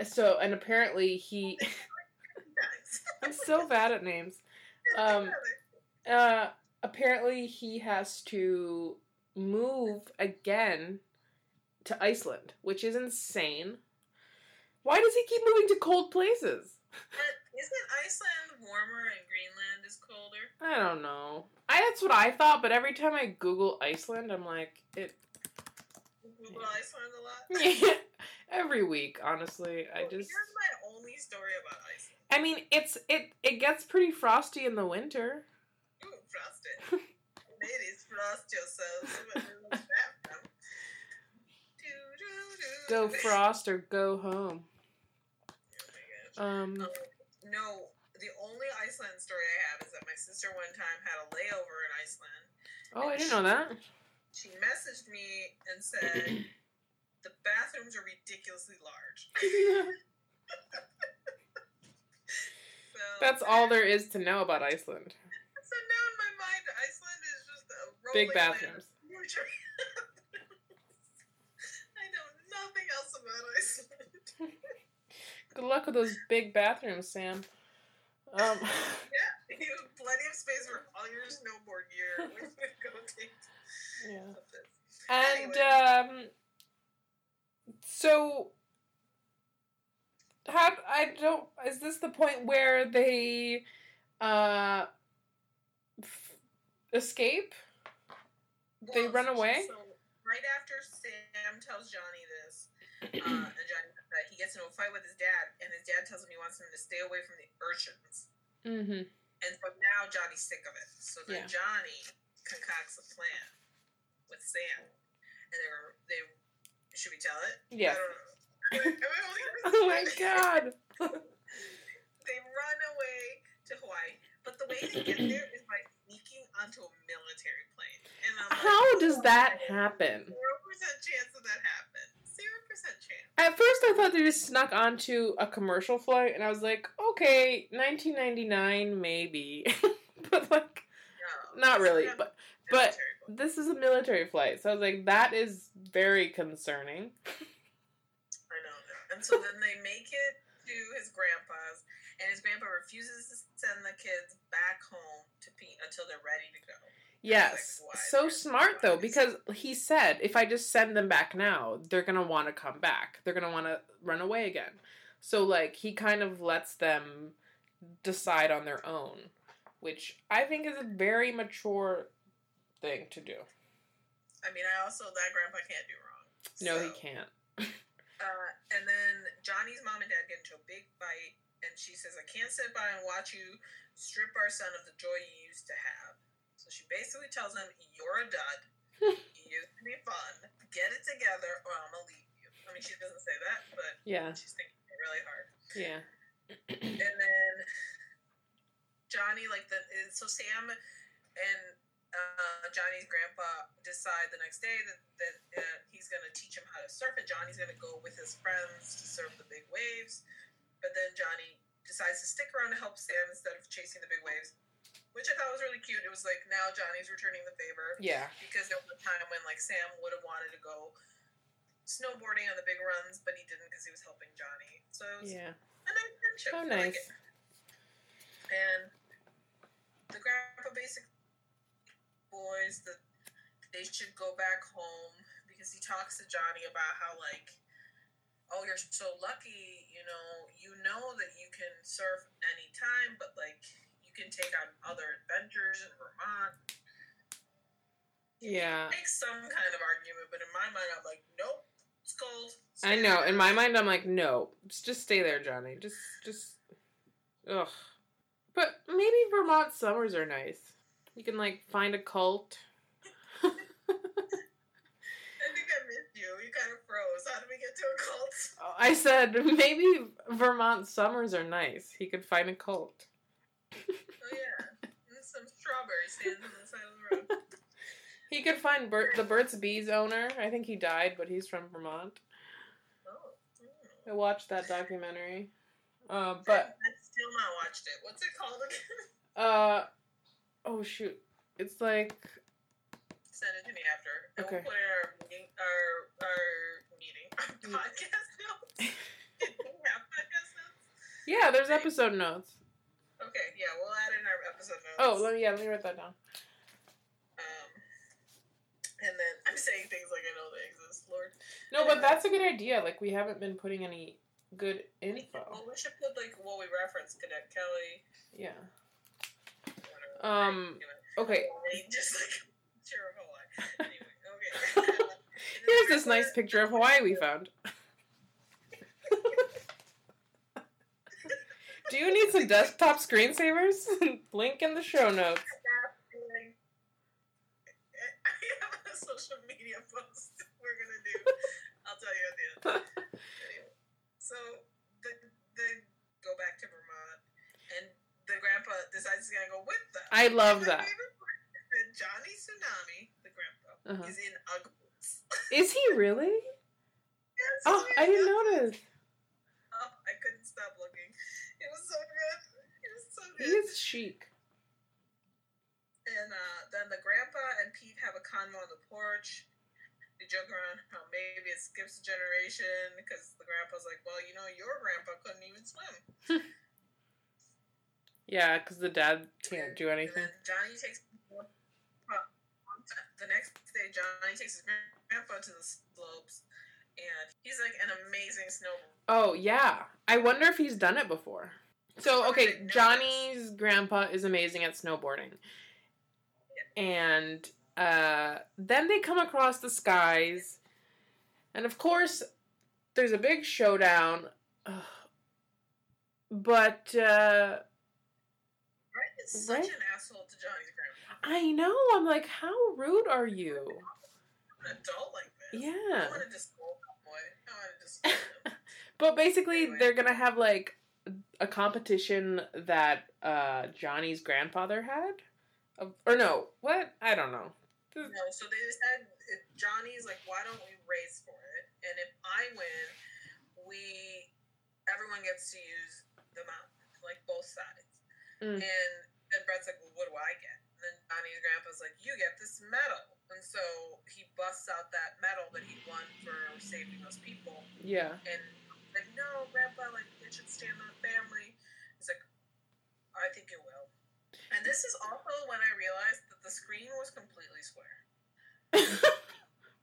Uh. So and apparently he. *laughs* I'm so bad at names. Um, Uh. Apparently he has to move again to Iceland, which is insane. Why does he keep moving to cold places?
Isn't Iceland warmer and Greenland is colder?
I don't know. I that's what I thought, but every time I Google Iceland, I'm like it.
Google Iceland a lot. *laughs*
every week, honestly, I just.
Here's my only story about Iceland.
I mean, it's it it gets pretty frosty in the winter.
Ooh, frosted. Ladies, *laughs* frost yourselves. Whoever was that.
Go frost or go home.
Oh my gosh.
Um.
No, the only Iceland story I have is that my sister one time had a layover in Iceland.
Oh, I didn't know that.
She messaged me and said the bathrooms are ridiculously large. *laughs* So
That's all there is to know about Iceland.
So now in my mind, Iceland is just a
Big
rolling land of
bathrooms. *laughs*
I know nothing else about Iceland. *laughs*
Good luck with those big bathrooms, Sam. Um. *laughs* *laughs*
You have plenty of space for all your snowboard gear. *laughs* We're gonna go take
Yeah. And
Anyway.
um, so how I don't is this the point where they uh f- escape? They run away?
So right after Sam tells Johnny this, uh, *clears throat* and Johnny he gets into a fight with his dad, and his dad tells him he wants him to stay away from the urchins.
Mm-hmm.
And so now Johnny's sick of it. So then
Yeah.
Johnny concocts a plan with Sam, and they were they. Should we tell it?
Yeah.
I don't know. Am I only gonna
Oh my god.
They run away to Hawaii, but the way they get there is by sneaking onto a military plane. And I'm like,
How does that happen?
Zero percent chance of that happen. Percent chance.
At first, I thought they just snuck onto a commercial flight, and I was like, okay, 1999, maybe, *laughs* but like,
No.
not really. But but this is a military flight, so I was like, that is very concerning.
I know. And so then they make it to his grandpa's, and his grandpa refuses to send the kids back home to pee until they're ready to go.
Yes? So smart though, because he said if I just send them back now, they're gonna want to come back. They're gonna want to run away again. So like he kind of lets them decide on their own, which I think is a very mature thing to do.
I mean, I also that grandpa can't do wrong.
No,
So,
he can't. *laughs*
Uh, and then Johnny's mom and dad get into a big fight, and she says, "I can't sit by and watch you strip our son of the joy you used to have." So she basically tells him, "You're a dud. *laughs* you used to be fun. Get it together, or I'm gonna leave you." I mean, she doesn't say that, but
Yeah,
she's thinking it really hard.
yeah,
And then Johnny, like the so Sam and uh, Johnny's grandpa decide the next day that that uh, he's gonna teach him how to surf, and Johnny's gonna go with his friends to surf the big waves. But then Johnny decides to stick around to help Sam instead of chasing the big waves, which I thought was really cute. It was like now Johnny's returning the favor
yeah,
because there was a time when like Sam would have wanted to go snowboarding on the big runs, but he didn't because he was helping Johnny. So it was
yeah.
a nice friendship.
Oh,
I like
nice.
And the grandpa basically boys that they should go back home because he talks to Johnny about how like oh you're so lucky you know you know that you can surf anytime but like can take on other adventures in Vermont
Yeah.
make some kind of argument but in my mind I'm like nope it's cold
I know.
there."
In my mind, I'm like, no, just stay there, Johnny. Just, just, ugh. But maybe Vermont summers are nice. You can like find a cult. *laughs*
I think I missed you you kind of froze how did we get to a cult oh,
I said *laughs* maybe Vermont summers are nice. He could find a cult. *laughs*
Oh yeah, and some strawberry stands on the side of the road. *laughs*
He could find Burt, the Burt's Bees owner. I think he died, but he's from Vermont.
Oh, mm.
I watched that documentary. Uh, but
I've still not watched it. What's it called again? *laughs*
uh, oh shoot, it's like
Send it to me after. And We'll put it in our meeting, our our meeting, our podcast notes. Did we have podcast notes?
yeah, there's episode notes.
Okay, yeah, we'll add in our episode notes.
Oh, let me, yeah, let me write that down.
Um, and then *laughs* I'm saying things like I know they exist, Lord.
No, but that's a good idea. Like we haven't been putting any good info.
Well, we should put like what we referenced, Cadet Kelly.
Yeah. Um, Okay. *laughs*
Just like *laughs* sure of Hawaii. Anyway, okay.
Here's this nice picture of Hawaii we found. Do you need some desktop screensavers? *laughs* Link in the show notes.
I have a social media post we're gonna do. I'll tell you at the end. *laughs* Anyway, so the the go back to Vermont, and the grandpa decides he's gonna go with them.
I love
My
that.
part Johnny Tsunami, the grandpa,
Uh-huh.
is in Ugg boots.
Is he really? *laughs*
Yes,
Oh, I didn't notice.
Oh, I couldn't stop looking. It was so good. It was so
He is chic.
And uh, then the grandpa and Pete have a convo on the porch. They joke around how maybe it skips a generation because the grandpa's like, well, you know, your grandpa couldn't even swim. *laughs*
Yeah, because the dad can't do anything.
then Johnny takes the next day. Johnny takes his grandpa to the slopes, and he's like an amazing snowboarder.
Oh yeah, I wonder if he's done it before. So okay, Johnny's grandpa is amazing at snowboarding, and uh, then they come across the skies, and of course, there's a big showdown. Ugh. *sighs* But uh,
Brett is such
Right?
an asshole to Johnny's grandpa.
I know I'm like, how rude are you?
An adult like this.
Yeah.
I want to just boy. I want to just.
But basically,
Anyway.
they're gonna have like a competition that uh, Johnny's grandfather had, or no, what? I don't know.
No, so they decided if Johnny's like, why don't we race for it? And if I win, we everyone gets to use the mountain, like both sides.
Mm.
And and Brett's like, well, what do I get? And then Johnny's grandpa's like, you get this medal. And so he busts out that medal that he won for saving those people.
Yeah.
And like, no, grandpa, like it should stand on the family. He's like, I think it will. And this is also when I realized that the screen was completely square. *laughs*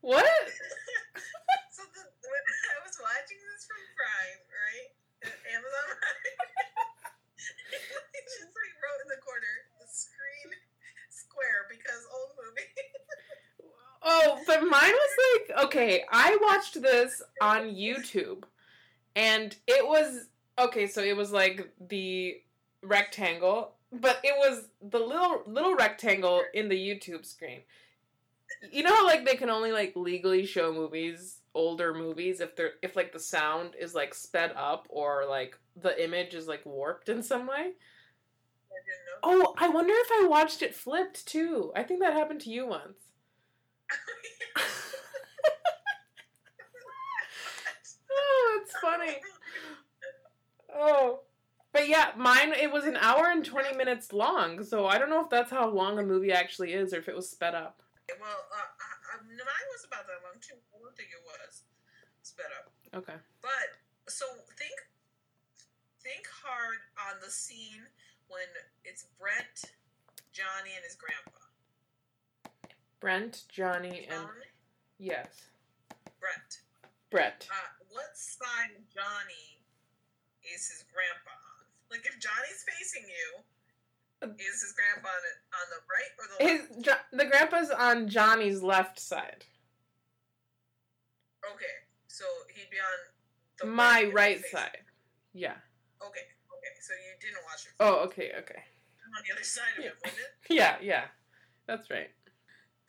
what? *laughs*
so the, when I was watching this from Prime, right? Amazon Prime. *laughs* it just like wrote in the corner, the screen square because old movie.
Oh, but mine was like okay. I watched this on YouTube, and it was okay. So it was like the rectangle, but it was the little little rectangle in the YouTube screen. You know how like they can only like legally show movies, older movies, if they're if like the sound is like sped up or like the image is like warped in some way.
I.
Oh, I wonder if I watched it flipped too. I think that happened to you once. *laughs* *laughs* that's funny. Oh. But yeah, mine it was an hour and 20 minutes long, so I don't know if that's how long a movie actually is or if it was sped up.
well, uh, I, I, mine was about that long too. I don't think it was sped up.
Okay.
But so think think hard on the scene when it's Brent, Johnny, and his grandpa.
Brent, Johnny, and yes,
Brent.
Brett.
Uh, what side of Johnny is his grandpa? Like if Johnny's facing you, is his grandpa on, it, on the right or the left?
His jo- the grandpa's on Johnny's left side.
Okay, so he'd be on the
My right
facing-
side. Yeah.
Okay, okay, so you didn't watch it.
Oh, okay, okay.
on the other side of
Yeah.
him, wouldn't it? *laughs*
Yeah, yeah. That's right.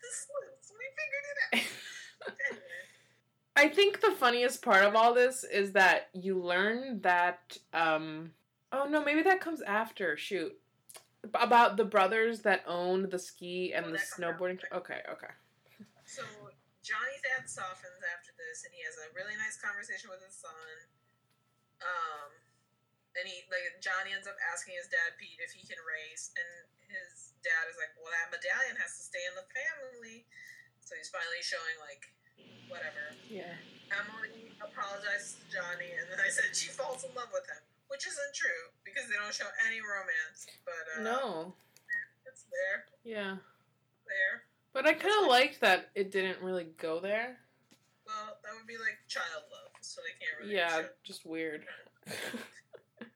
This we figured it out. *laughs*
I think the funniest part of all this is that you learn that um oh no, maybe that comes after. Shoot. About the brothers that own the ski and
Oh,
the snowboarding. Okay, okay.
So Johnny's dad softens after this, and he has a really nice conversation with his son. Um, and he like Johnny ends up asking his dad Pete if he can race, and his dad is like, "Well, that medallion has to stay in the family." So he's finally showing like whatever.
Yeah.
Emily apologizes to Johnny, and then I said she falls in love with him, which isn't true because they don't show any romance. But uh,
No.
it's there,
Yeah.
there.
But I kind of liked that it didn't really go there.
Well, that would be like child love, so they can't really.
Yeah,
show
just weird. *laughs*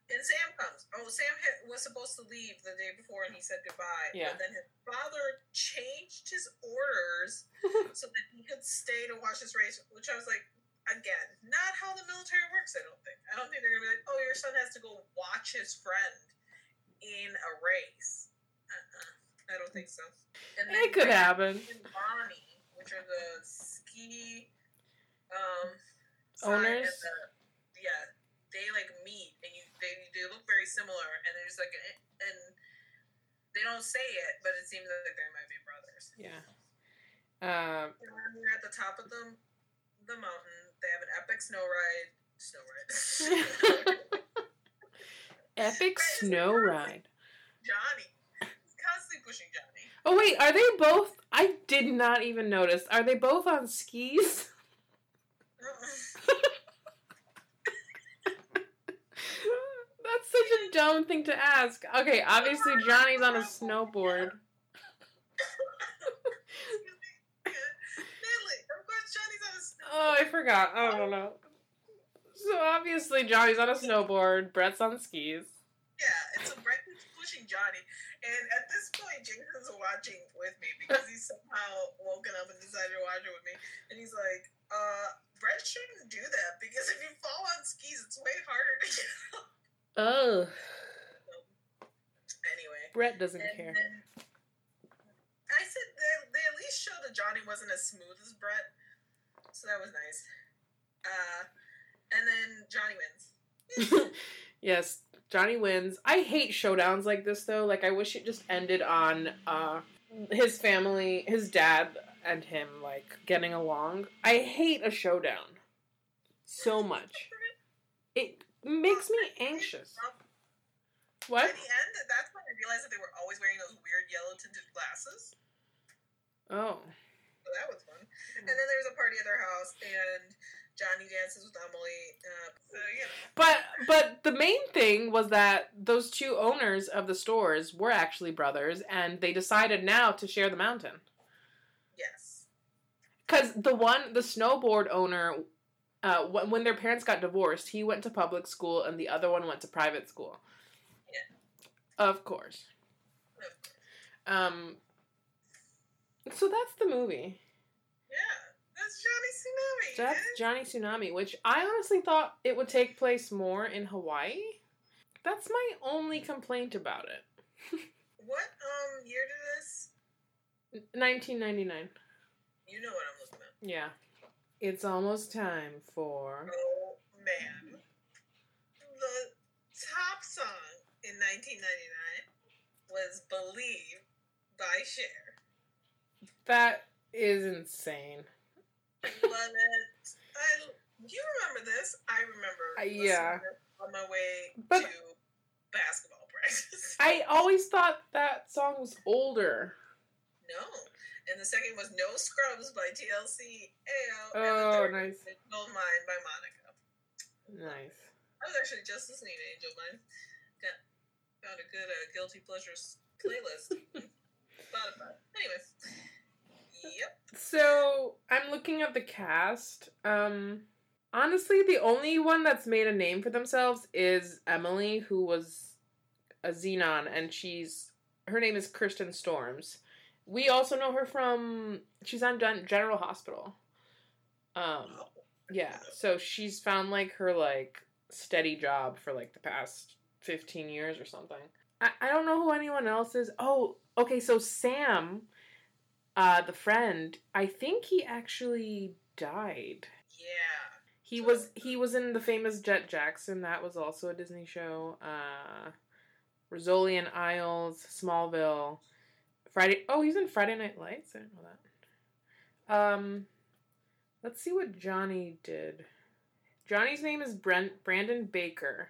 And Sam comes. Oh, Sam had, was supposed to leave the day before, and he said goodbye.
Yeah.
But then his father changed his orders *laughs* so that he could stay to watch his race. Which I was like, again, not how the military works. I don't think. I don't think they're gonna be like, oh, your son has to go watch his friend in a race. Uh-uh. I don't think so. And
it could happen.
and Bonnie, which are the ski um,
Owners?
the- yeah, they like meet they, they look very similar and there's like a, and they don't say it, but it seems like they might be brothers.
Yeah. Um,
And when they're at the top of the the mountain, they have an epic snow ride. Snow ride. *laughs* *laughs*
epic snow ride.
Johnny. Constantly pushing Johnny.
Oh wait, are they both? I did not even notice. Are they both on skis? *laughs* That's such a dumb thing to ask. Okay, obviously Johnny's on a snowboard. Oh, I forgot. I don't know. So obviously Johnny's on a snowboard. Brett's on skis.
Yeah, and so Brett pushing Johnny, and at this point Jason's watching with me because he's somehow woken up and decided to watch it with me, and he's like, "Uh, Brett shouldn't do that because if you fall on skis, it's way harder to get up."
Oh,
Anyway,
Brett doesn't
and
care.
I said they, they at least showed that Johnny wasn't as smooth as Brett, so that was nice. Uh, and then Johnny wins. *laughs*
yes, Johnny wins. I hate showdowns like this though. Like I wish it just ended on uh his family, his dad and him like getting along. I hate a showdown so much. It makes me *laughs* anxious. What?
By the end, that's when I realized that they were always wearing those weird yellow tinted glasses.
Oh.
So that was fun. And then there was a party at their house, and Johnny dances with Emily. Uh, so you know,
But but the main thing was that those two owners of the stores were actually brothers and they decided now to share the mountain.
yes,
Cuz the one the snowboard owner uh, when, when their parents got divorced, he went to public school and the other one went to private school.
Yeah.
Of course. Um so that's the movie.
yeah, that's Johnny Tsunami.
That's. Johnny Tsunami, which I honestly thought it would take place more in Hawaii. That's my only complaint about it. *laughs*
what um year did this?
1999.
You know what I'm looking at.
Yeah. It's almost time for.
Oh man, the top song in 1999 was "Believe" by Cher.
That is insane.
Love it. I, you remember this? I remember.
Uh, yeah.
On my way
But-
to basketball *laughs* practice.
I always thought that song was older.
And the second was "No Scrubs" by TLC. Ayo. and the
Oh,
third
nice.
was "Gold Mine" by Monica.
Nice.
I was actually just listening to Angel Mine. Got found a good uh, guilty pleasures playlist. *laughs* Spotify. Anyways. Yep.
So I'm looking at the cast. Um, honestly, the only one that's made a name for themselves is Emily, who was a Zenon, and she's her name is Kirsten Storms. We also know her from she's on Gen- General Hospital. Um, yeah, so she's found like her like steady job for like the past 15 years or something. I, I don't know who anyone else is. Oh, okay, so Sam, uh, the friend, I think he actually died.
Yeah.
He was he was in the famous Jett Jackson. That was also a Disney show. Uh, Rizzoli and Isles, Smallville, Friday. Oh, he's in Friday Night Lights. I didn't know that. Um, let's see what Johnny did. Johnny's name is Brent Brandon Baker.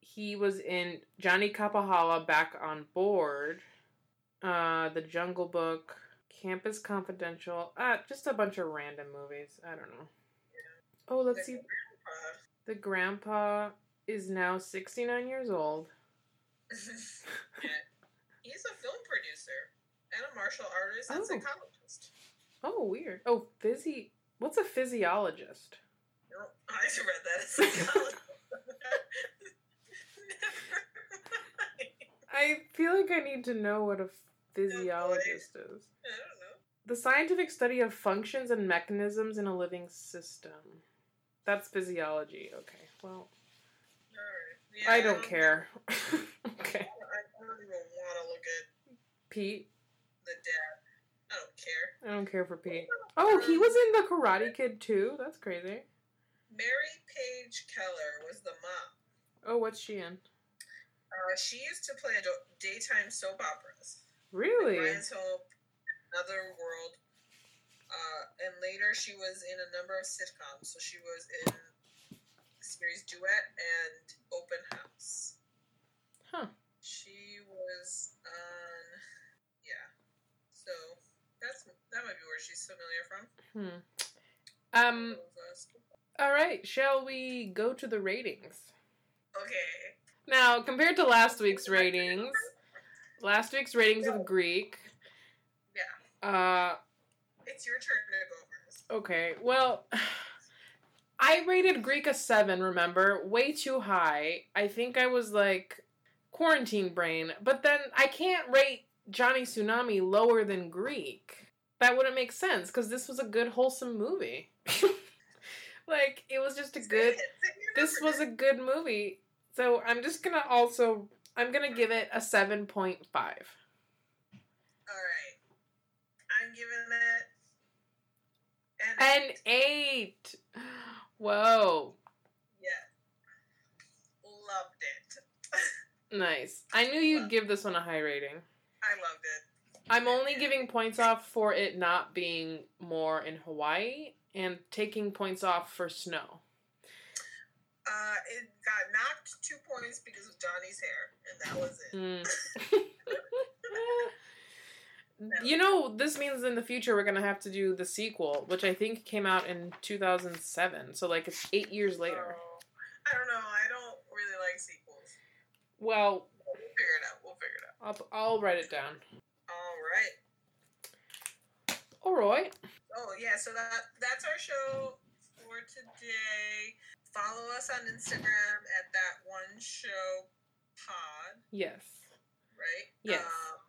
He was in Johnny Kapahala back on board. Uh, The Jungle Book, Campus Confidential. Uh, just a bunch of random movies. I don't know. Oh, let's see. The grandpa is now 69 years old. *laughs* *laughs*
He's a film producer and a martial artist and
Oh.
psychologist.
Oh, weird. Oh, physi. What's a physiologist?
No, *laughs* I read that as psychologist. *laughs*
I feel like I need to know what a physiologist is.
I don't know.
The scientific study of functions and mechanisms in a living system. That's physiology. Okay, well.
Yeah, *laughs*
I don't care. okay.
I, I don't even want to look at
Pete.
the dad. I don't care.
I don't care for Pete. Oh, he was in The Karate Kid too. That's crazy.
Mary Page Keller was the mom.
Oh, what's she in?
Uh, she used to play daytime soap operas.
Really?
Ryan's Hope, Another World. Uh, and later she was in a number of sitcoms. So she was in the series Duet and Open House.
Huh.
She was. So that's that might be where she's familiar from.
Hmm. Um. All right. Shall we go to the ratings?
Okay.
Now, compared to last week's ratings, last week's ratings of Greek.
Yeah.
Uh,
It's your turn to go first.
okay. Well, *sighs* I rated Greek a seven. Remember, way too high. I think I was like quarantine brain, but then I can't rate Johnny Tsunami lower than Greek. That wouldn't make sense because this was a good wholesome movie. *laughs* like it was just a good.
it. Say your
This was a good movie. So I'm just gonna also I'm gonna give it a seven point five.
All right. I'm giving it an
An eight. *gasps* Whoa.
Yeah. Loved it. *laughs*
Nice. I knew you'd give this one a high rating.
I loved it.
I'm only giving points off for it not being more in Hawaii and taking points off for snow.
Uh, it got knocked two points because of Johnny's hair, and that was it.
Mm. *laughs* *laughs* you know, this means in the future we're gonna have to do the sequel, which I think came out in 2007. So like it's eight years later.
Oh, I don't know. I don't really like sequels.
Well,
We'll figure it out. We'll figure it out.
I'll, I'll write it down.
All right.
All right.
Oh yeah, so that that's our show for today. Follow us on Instagram at that one show pod,
Yes.
right?
Yes.
Um,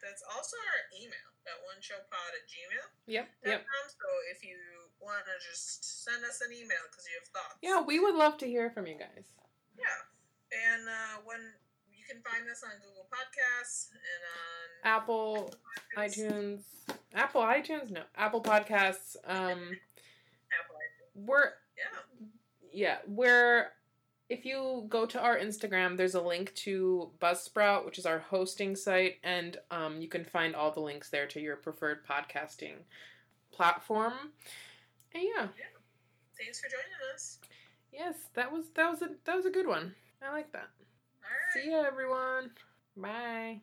that's also our email, that one show pod at gmail.
Yep. Yep.
So if you want to just send us an email because you have thoughts.
Yeah, we would love to hear from you guys.
Yeah. And uh, when you can find us on Google Podcasts and on
Apple, iTunes, Apple iTunes, no, Apple Podcasts. Um, *laughs*
Apple iTunes.
we're
Yeah.
yeah, we're if you go to our Instagram, there's a link to Buzzsprout, which is our hosting site, and um, you can find all the links there to your preferred podcasting platform. And yeah,
Thanks for joining us.
yes, that was that was a that was a good one. I like that.
All right.
See ya, everyone. Bye.